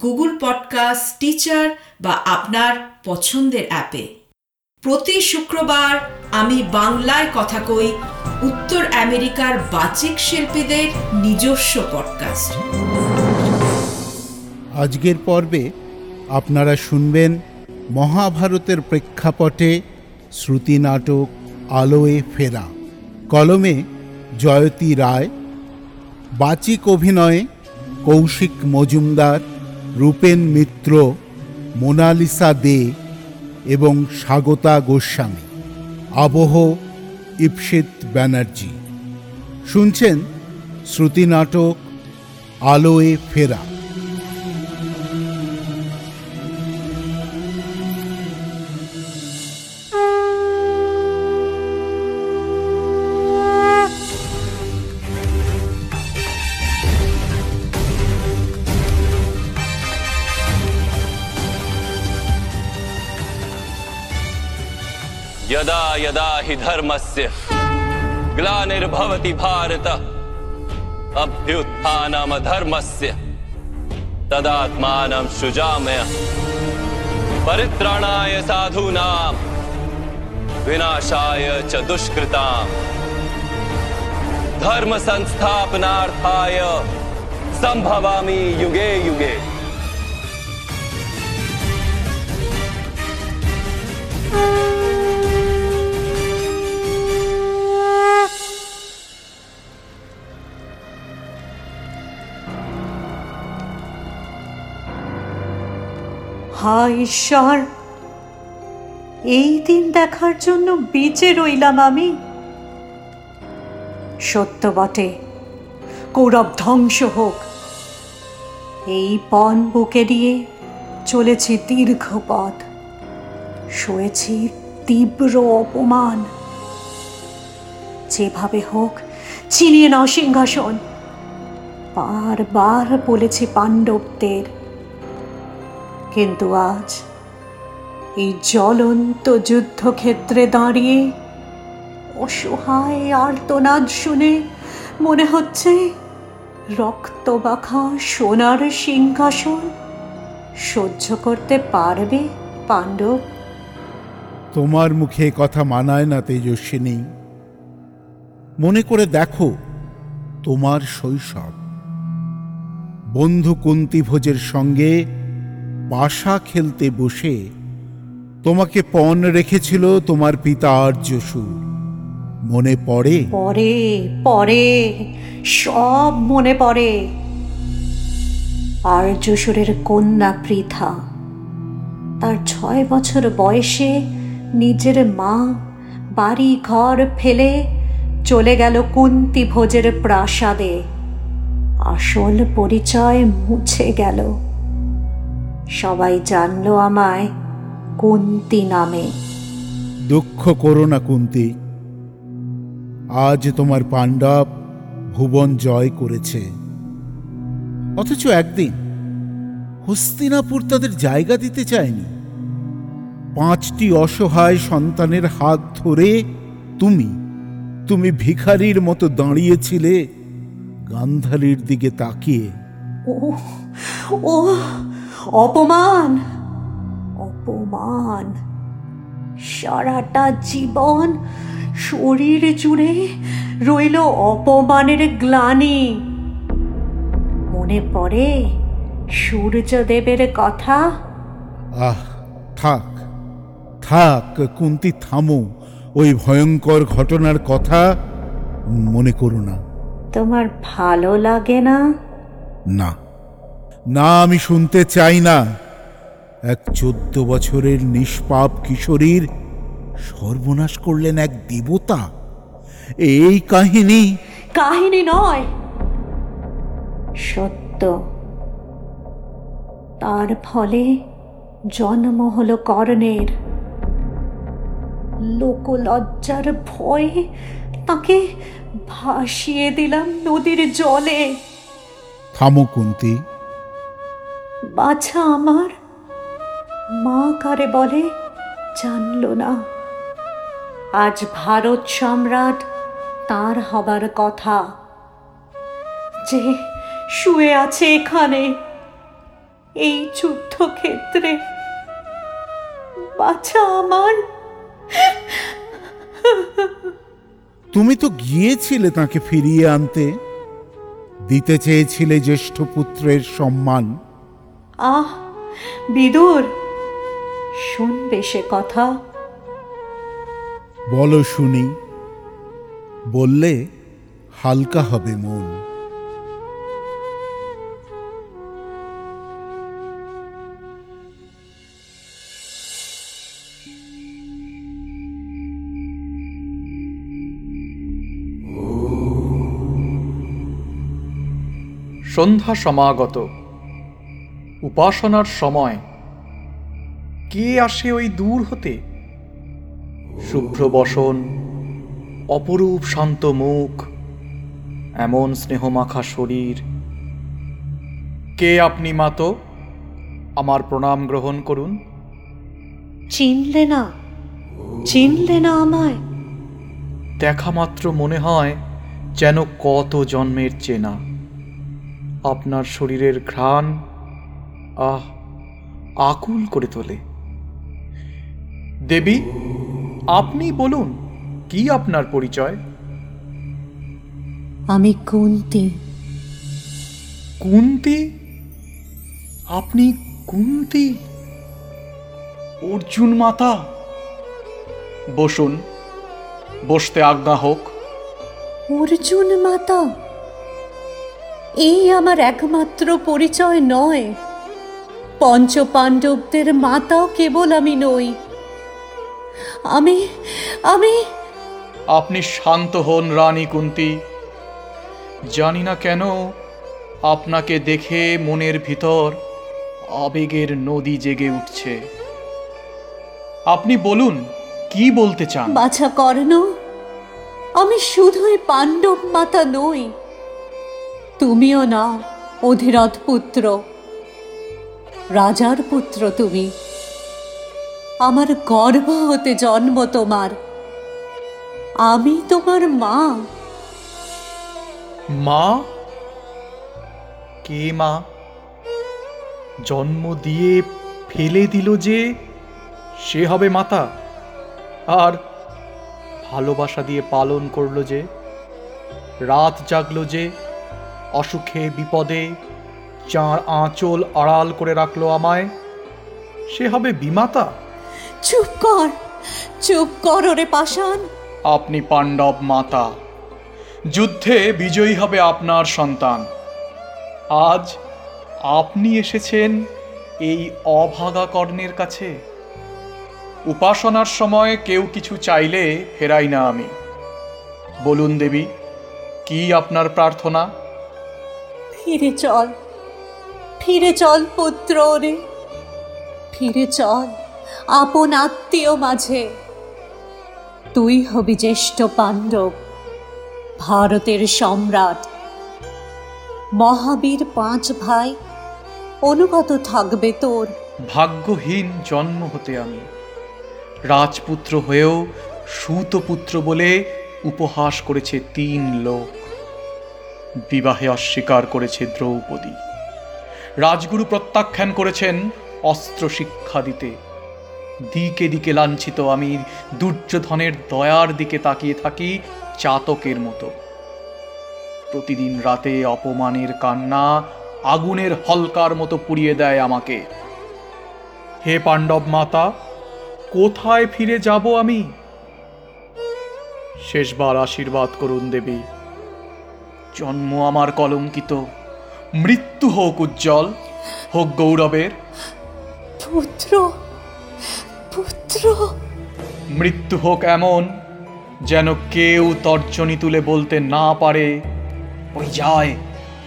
Google podcast Stitcher বা আপনার পছন্দের অ্যাপে। প্রতি শুক্রবার আমি বাংলায় কথা কই উত্তর আমেরিকার বাচিক শিল্পীদের নিজস্ব পডকাস্ট আজকের পর্বে আপনারা শুনবেন মহাভারতের প্রেক্ষাপটে শ্রুতি নাটক আলোয়ে ফেরা। কলমে জয়তী রায়, বাচিক অভিনয়ে কৌশিক মজুমদার রূপেন মিত্র, মোনালিসা দে এবং স্বাগতা গোস্বামী। আবহ ইপসিত ব্যানার্জি। শুনছেন শ্রুতি নাটক, আলোয়ে ফেরা। धर्मस्य। ग्लानिर्भवति भारत। अभ्युत्थानमधर्मस्य तदात्मानं सृजामय परित्राणाय साधूनां। विनाशाय च दुष्कृताम् धर्म संस्थापनार्थाय संभवामि युगे युगे। হায় ঈশ্বর, এই দিন দেখার জন্য বেঁচে রইলাম আমি। সত্য বটে, কৌরব ধ্বংস হোক। এই পণ বুকে দিয়ে চলেছি দীর্ঘ পথ শুয়েছি তীব্র অপমান। যেভাবে হোক, চিনিয়ে নাও সিংহাসন। বারবার বলেছি পাণ্ডবদের কিন্তু আজ এই জ্বলন্ত যুদ্ধক্ষেত্রে দাঁড়িয়ে অসহায় আর্তনাদ শুনে মনে হচ্ছে রক্তবাখা সোনার সিংহাসন সহ্য করতে পারবে পাণ্ডব। তোমার মুখে কথা মানায় না তেজস্বিনী। মনে করে দেখো তোমার শৈশব। বন্ধু কুন্তিভোজের সঙ্গে পাশা খেলতে বসে তোমাকে পণ রেখেছিল তোমার পিতা আর্যসুর মনে পড়ে? পরে পরে সব মনে পড়ে। আর্যসুরের কন্যা পৃথা, তার ছয় বছর বয়সে নিজের মা বাড়ি ঘর ফেলে চলে গেল কুন্তি ভোজের প্রাসাদে। আসল পরিচয় মুছে গেল। সবাই জানলো আমায় কুন্তি নামে। দুঃখ করো না কুন্তি। আজ তোমার পাণ্ডব ভুবন জয় করেছে। অথচ একদিন হস্তিনাপুর তাদের জায়গা দিতে চায়নি। পাঁচটি অসহায় সন্তানের হাত ধরে তুমি তুমি ভিখারির মতো দাঁড়িয়েছিলে গান্ধারীর দিকে তাকিয়ে। ও ও অপমান। অপমান। সারাটা জীবন শরীর জুড়ে রইল অপমানের গ্লানি। মনে পড়ে সূর্যদেবের কথা? আহ থাক থাক কুন্তি থামো। ওই ভয়ঙ্কর ঘটনার কথা মনে করো না। তোমার ভালো লাগে না? না। না আমি শুনতে চাই না। এক চোদ্দ বছরের নিষ্পাপ কিশোরীর সর্বনাশ করলেন এক দেবতা। এই কাহিনী কাহিনী নয় সত্য। তার ফলে জন্ম হল কর্ণের। লোকলজ্জার ভয়ে তাকে ভাসিয়ে দিলাম নদীর জলে। থামো কুন্তি বাছা আমার? মা কারে বলে? জানল না। আজ ভারত সম্রাট তার হবার কথা। যে শুয়ে আছে এখানে, এই যুদ্ধক্ষেত্রে। বাছা আমার। তুমি তো গিয়েছিলে তাকে ফিরিয়ে আনতে। দিতে চেয়েছিলে জ্যেষ্ঠ পুত্রের সম্মান। আহ বিদুর শুনবে সে কথা। বলো শুনি বললে হালকা হবে মন। সন্ধ্যা সমাগত। উপাসনার সময়। কে আসে ওই দূর হতে? শুভ্র বসন অপরূপ শান্ত মুখ এমন স্নেহমাখা শরীর। কে আপনি মাতো? আমার প্রণাম গ্রহণ করুন। চিনলে না চিনলে না আমায়। দেখা মাত্র মনে হয় যেন কত জন্মের চেনা। আপনার শরীরের ঘ্রাণ আহ আকুল করে তোলে। দেবী আপনি বলুন কি আপনার পরিচয়? আমি কুন্তি। কুন্তি? আপনি কুন্তি? অর্জুন মাতা। বসুন বসতে আজ্ঞা হোক। অর্জুন মাতা এই আমার একমাত্র পরিচয় নয়। পঞ্চ পাণ্ডবদের মাতাও কেবল আমি নই। আমি আমি আপনি শান্ত হন রানী কুন্তি। জানি না কেন আপনাকে দেখে মনের ভিতর আবেগের নদী জেগে উঠছে। আপনি বলুন কি বলতে চান? বাছা কর্ণ আমি শুধুই পাণ্ডব মাতা নই। তুমিও না অধিরথ পুত্র। রাজার পুত্র তুমি। আমার গর্ভ হতে জন্ম তোমার। আমি তোমার মা। মা? কে মা? জন্ম দিয়ে ফেলে দিল যে সে হবে মাতা, আর ভালোবাসা দিয়ে পালন করল যে, রাত জাগলো যে অসুখে, বিপদে চার আঁচল আড়াল করে রাখল আমায় সে হবে বিমাতা। চুপ কর চুপ কর ওরে পাষাণ। আপনি পাণ্ডব মাতা যুদ্ধে বিজয়ী হবে আপনার সন্তান। আজ আপনি এসেছেন এই অভাগা কর্ণের কাছে। উপাসনার সময় কেউ কিছু চাইলে ফেরাই না আমি। বলুন দেবী কি আপনার প্রার্থনা? ফিরে চল ফিরে চল পুত্র রে। ফিরে চল আপন আত্মীয় মাঝে। তুই হবি জ্যেষ্ঠ পাণ্ডব, ভারতের সম্রাট। মহাবীর পাঁচ ভাই, অনুগত থাকবে তোর। ভাগ্যহীন জন্ম হতে আমি। রাজপুত্র হয়েও সুতপুত্র বলে উপহাস করেছে তিন লোক। বিবাহে অস্বীকার করেছে দ্রৌপদী। রাজগুরু প্রত্যাখ্যান করেছেন অস্ত্র শিক্ষা দিতে। দিকে দিকে লাঞ্ছিত আমি দুর্যোধনের দয়ার দিকে তাকিয়ে থাকি চাতকের মতো। প্রতিদিন রাতে অপমানের কান্না আগুনের হলকার মতো পুড়িয়ে দেয় আমাকে। হে পাণ্ডব মাতা, কোথায় ফিরে যাব আমি? শেষবার আশীর্বাদ করুন দেবী। জন্ম আমার কলঙ্কিত। মৃত্যু হোক উজ্জ্বল হোক গৌরবের। পুত্র পুত্র। মৃত্যু হোক এমন যেন কেউ তর্জনী তুলে বলতে না পারে ওই যায়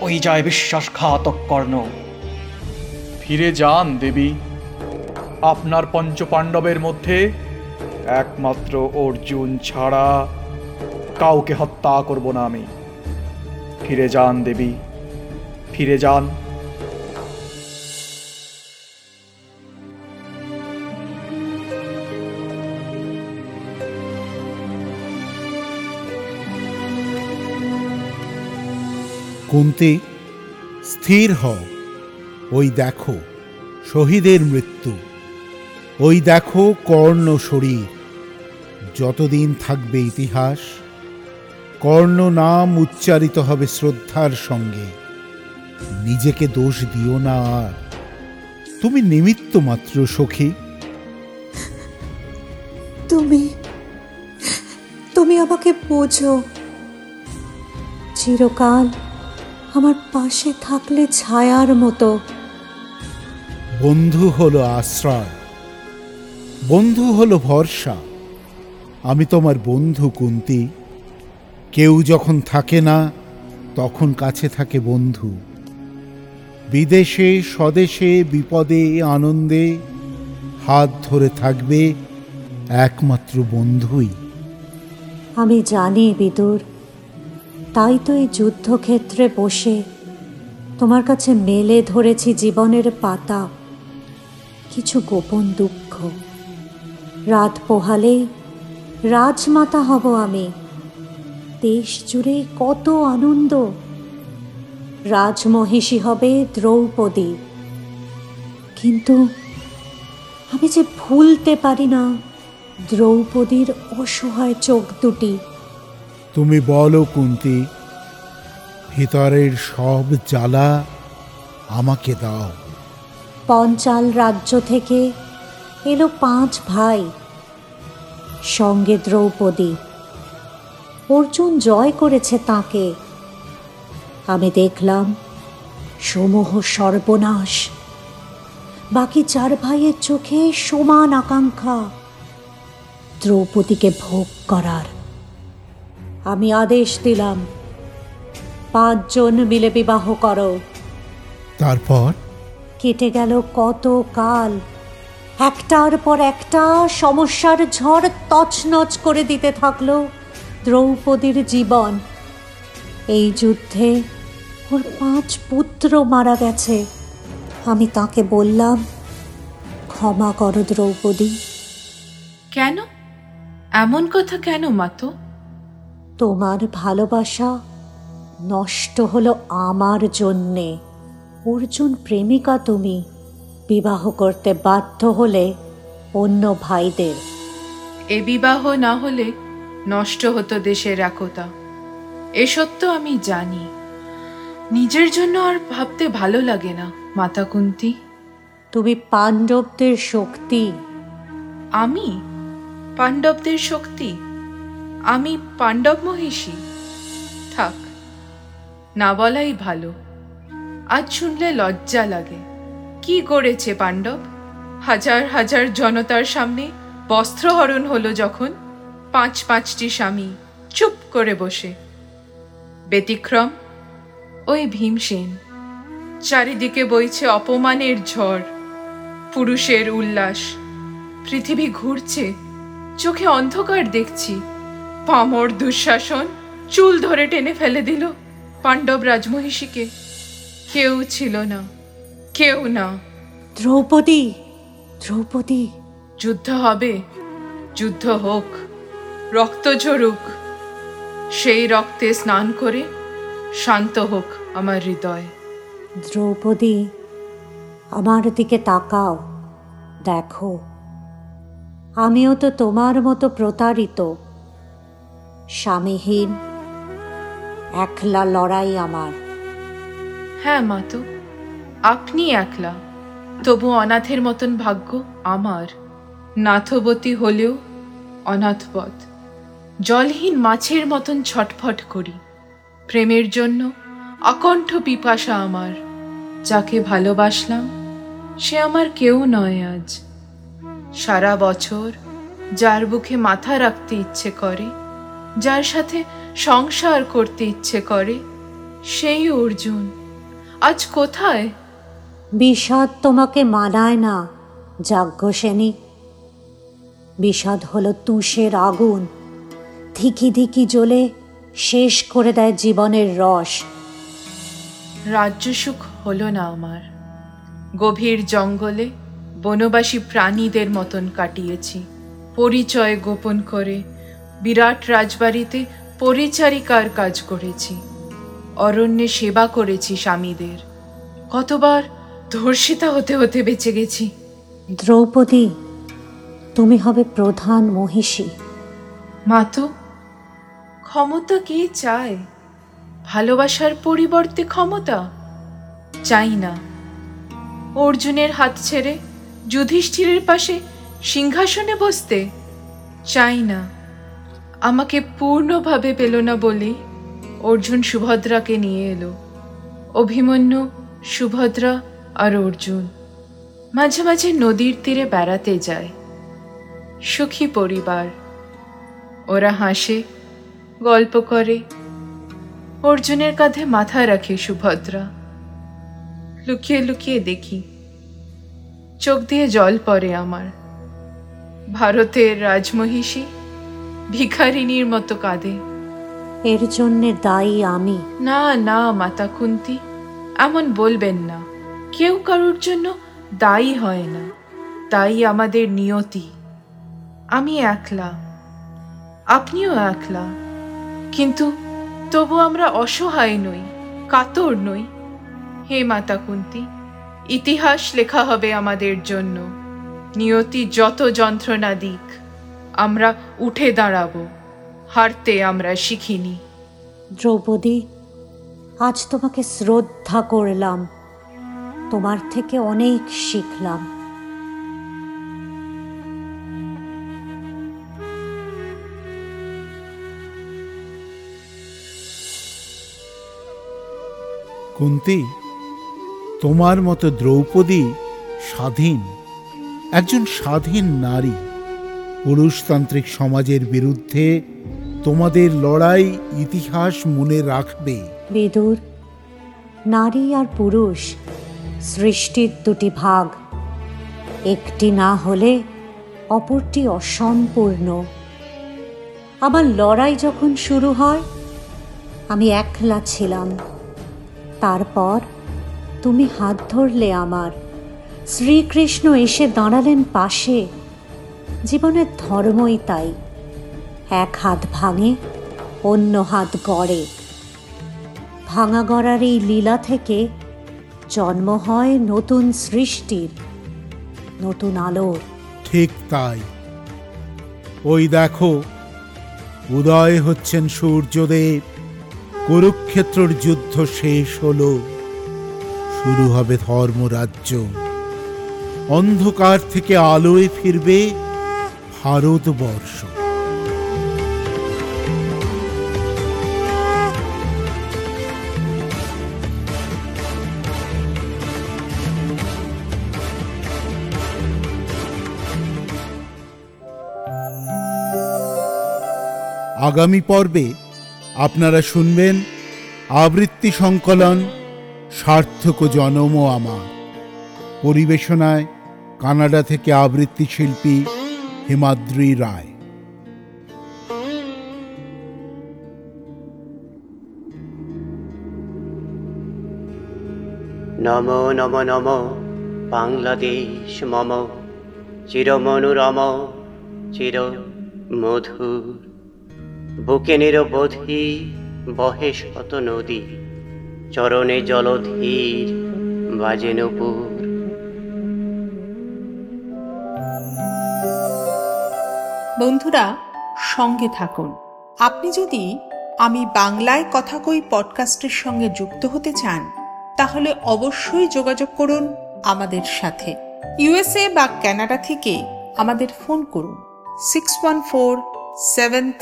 ওই যায় বিশ্বাসঘাতক কর্ণ। ফিরে যান দেবী আপনার পঞ্চপাণ্ডবের মধ্যে একমাত্র অর্জুন ছাড়া কাউকে হত্যা করব না আমি। ফিরে যান দেবী। ফিরে যান। কুন্তি, স্থির হও। ওই দেখো, শহীদের মৃত্যু। ওই দেখো কর্ণ শরীর। যতদিন থাকবে ইতিহাস, কর্ণ নাম উচ্চারিত হবে শ্রদ্ধার সঙ্গে। নিজেকে দোষ দিও না আর। তুমি নিমিত্ত মাত্র সখী। তুমি তুমি আমাকে বোঝো। চিরকাল আমার পাশে থাকলে ছায়ার মতো। বন্ধু হলো আশ্রয় বন্ধু হলো ভরসা। আমি তোমার বন্ধু কুন্তি। কেউ যখন থাকে না তখন কাছে থাকে বন্ধু। বিদেশে, স্বদেশে, বিপদে, আনন্দে হাত ধরে থাকবে একমাত্র বন্ধুই। আমি জানি, বিদুর, তাই তো এই যুদ্ধক্ষেত্রে বসে তোমার কাছে মেলে ধরেছি জীবনের পাতা, কিছু গোপন দুঃখ। রাত পোহালে রাজমাতা হব আমি, দেশ জুড়ে কত আনন্দ। রাজমহিষী হবে দ্রৌপদী। কিন্তু আমি যে ভুলতে পারি না দ্রৌপদীর অসহায় চোখ দুটি। তুমি বলো কুন্তি ভিতরের সব জ্বালা আমাকে দাও। পঞ্চাল রাজ্য থেকে এলো পাঁচ ভাই সঙ্গে দ্রৌপদী। অর্জুন জয় করেছে তাকে। আমি দেখলাম সমূহ সর্বনাশ। বাকি চার ভাইয়ের চোখে সমান আকাঙ্ক্ষা দ্রৌপদীকে ভোগ করার। আমি আদেশ দিলাম পাঁচজন মিলে বিবাহ করো। তারপর? কেটে গেল কত কাল। একটার পর একটা সমস্যার ঝড় তছনছ করে দিতে থাকল দ্রৌপদীর জীবন। এই যুদ্ধে ওর পাঁচ পুত্র মারা গেছে। আমি তাকে বললাম ক্ষমা করো দ্রৌপদী। কেন? এমন কথা কেন মাতো তোমার ভালোবাসা নষ্ট হলো আমার জন্যে। অর্জুন প্রেমিকা তুমি বিবাহ করতে বাধ্য হলে অন্য ভাইদের। এ বিবাহ না হলে নষ্ট হতো দেশের একতা। এ সত্য আমি জানি। নিজের জন্য আর ভাবতে ভালো লাগে না মাতা কুন্তি। তুমি পাণ্ডবদের শক্তি। আমি? পাণ্ডবদের শক্তি? আমি পাণ্ডব মহিষী। থাক না বলাই ভালো। আজ শুনলে লজ্জা লাগে। কি করেছে পাণ্ডব? হাজার হাজার জনতার সামনে বস্ত্রহরণ হলো যখন পাঁচ পাঁচটি স্বামী চুপ করে বসে। ব্যতিক্রম ওই ভীমসেন। চারিদিকে বইছে অপমানের ঝড় পুরুষের উল্লাস। পৃথিবী ঘুরছে চোখে অন্ধকার দেখছি। পামর দুঃশাসন চুল ধরে টেনে ফেলে দিল পাণ্ডব রাজমহিষীকে। কেউ ছিল না কেউ না। দ্রৌপদী দ্রৌপদী। যুদ্ধ হবে যুদ্ধ হোক রক্ত ঝরুক। সেই রক্তে স্নান করে শান্ত হোক আমার হৃদয়। দ্রৌপদী আমার দিকে তাকাও দেখো। আমিও তো তোমার মতো প্রতারিত স্বামীহীন একলা লড়াই আমার। হ্যাঁ মাতো আপনি একলা তবু অনাথের মতন ভাগ্য আমার। নাথবতী হলেও অনাথপথ জলহীন মাছের মতন ছটফট করি। প্রেমের জন্য আকণ্ঠ পিপাসা আমার, যাকে ভালোবাসলাম সে আমার কেউ নয় আজ। সারা বছর যার বুকে মাথা রাখতে ইচ্ছে করে, যার সাথে সংসার করতে ইচ্ছে করে, সেই অর্জুন, আজ কোথায়? বিষাদ তোমাকে মানায় না যাজ্ঞসেনী বিষাদ হলো তুষের আগুন ধিকি ধিকি জ্বলে শেষ করে দেয় জীবনের রস। রাজ্য সুখ হলো না আমার। গভীর জঙ্গলে বনবাসী প্রাণীদের মতন কাটিয়েছি। পরিচয় গোপন করে বিরাট রাজবাড়িতে পরিচারিকার কাজ করেছি। অরণ্যে সেবা করেছি স্বামীদের। কতবার ধর্ষিতা হতে হতে বেঁচে গেছি। দ্রৌপদী তুমি হবে প্রধান মহিষী। মাতো ক্ষমতা কে চায়? ভালোবাসার পরিবর্তে ক্ষমতা? চাই না। অর্জুনের হাত ছেড়ে যুধিষ্ঠিরের পাশে সিংহাসনে বসতে? চাই না। আমাকে পূর্ণভাবে পেল না বলে অর্জুন সুভদ্রাকে নিয়ে এলো। অভিমন্যু, সুভদ্রা আর অর্জুন মাঝে মাঝে নদীর তীরে বেড়াতে যায়। সুখী পরিবার। ওরা হাসে গল্প করে। অর্জুনের কাঁধে মাথা রাখে সুভদ্রা। লুকিয়ে লুকিয়ে দেখি। চোখ দিয়ে জল পড়ে আমার। ভারতের রাজমহিষী ভিখারিনীর মতো কাঁদে। এর জন্যে দায়ী আমি। না না মাতা কুন্তি এমন বলবেন না। কেউ কারোর জন্য দায়ী হয় না। দায়ী আমাদের নিয়তি। আমি একলা। আপনিও একলা। কিন্তু তবু আমরা অসহায় নই, কাতর নই। হে মাতা কুন্তি, ইতিহাস লেখা হবে আমাদের জন্য। নিয়তি যত যন্ত্রণা দিক, আমরা উঠে দাঁড়াবো। হারতে আমরা শিখিনি। দ্রৌপদী, আজ তোমাকে শ্রদ্ধা করলাম। তোমার থেকে অনেক শিখলাম। কুন্তি, তোমার মতো দ্রৌপদী স্বাধীন, একজন স্বাধীন নারী। পুরুষতান্ত্রিক সমাজের বিরুদ্ধে তোমাদের লড়াই ইতিহাস মনে রাখবে। বিদুর, নারী আর পুরুষ সৃষ্টির দুটি ভাগ। একটি না হলে অপরটি অসম্পূর্ণ। আমার লড়াই যখন শুরু হয়, আমি একলা ছিলাম। তারপর তুমি হাত ধরলে আমার। শ্রীকৃষ্ণ এসে দাঁড়ালেন পাশে। জীবনের ধর্মই তাই। এক হাত ভাঙে, অন্য হাত গড়ে। ভাঙা গড়ার এই লীলা থেকে জন্ম হয় নতুন সৃষ্টির, নতুন আলোর। ঠিক তাই। ওই দেখো, উদয় হচ্ছেন সূর্যদেব। কুরুক্ষেত্রর যুদ্ধ শেষ হলো। শুরু হবে ধর্মরাজ্য। অন্ধকার থেকে আলোয় ফিরবে ভারতবর্ষ। আগামী পর্বে আপনারা শুনবেন আবৃত্তি সংকলন সার্থক জনম আমার। পরিবেশনায় কানাডা থেকে আবৃত্তি শিল্পী হিমাদ্রি রায়। নম নম নম, বাংলাদেশ, মম। চিরমনোরম চির মধুর বুকে নিরবধি বহে শত নদী, চরণে জলধীর বাজে নপুর। বন্ধুরা, সঙ্গে থাকুন। আপনি যদি আমি বাংলায় কথা কই পডকাস্টের সঙ্গে যুক্ত হতে চান, তাহলে অবশ্যই যোগাযোগ করুন আমাদের সাথে। ইউএসএ বা কানাডা থেকে আমাদের ফোন করুন, six one four seven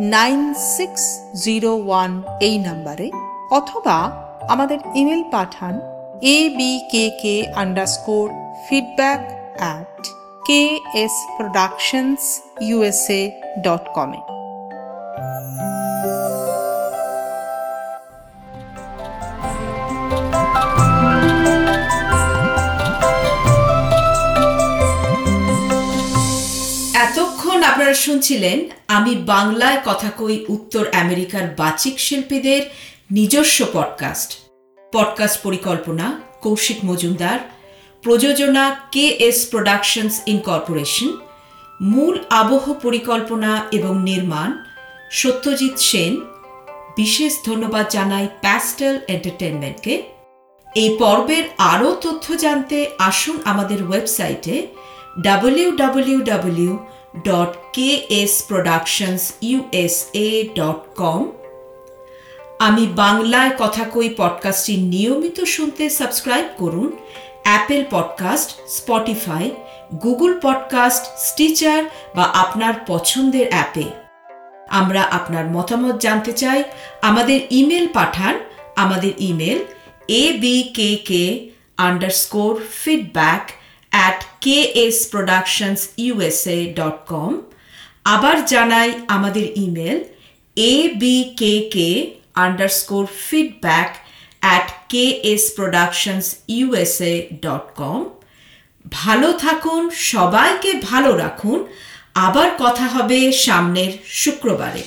nine six zero one এই নাম্বারে, অথবা আমাদের email Pathaan A B K K underscore feedback at K S productions USA dot কমে আপনারা শুনছিলেন, আমি বাংলায় কথা কই উত্তর আমেরিকার বাচিক শিল্পীদের নিজস্ব পডকাস্ট পডকাস্ট পরিকল্পনা, কৌশিক মজুমদার। প্রযোজনা কে এস প্রোডাকশনস ইনকর্পোরেশন মূল আবহ পরিকল্পনা এবং নির্মাণ সত্যজিৎ সেন। বিশেষ ধন্যবাদ জানাই প্যাস্টেল এন্টারটেনমেন্টকে এই পর্বের আরও তথ্য জানতে আসুন আমাদের ওয়েবসাইটে ডাব্লিউ ডাব্লিউ ডাব্লিউ কম আমি বাংলায় কথা কই পডকাস্টটি নিয়মিত শুনতে সাবস্ক্রাইব করুন Apple podcast Spotify Google podcast Stitcher বা আপনার পছন্দের অ্যাপে আমরা আপনার মতামত জানতে চাই, আমাদের ইমেল পাঠান, আমাদের email A B K K underscore feedback at K S productions USA dot com আবার জানাই আমাদের email A B K K underscore feedback at K S productions USA dot com ভালো থাকুন, সবাইকে ভালো রাখুন। আবার কথা হবে সামনের শুক্রবারে।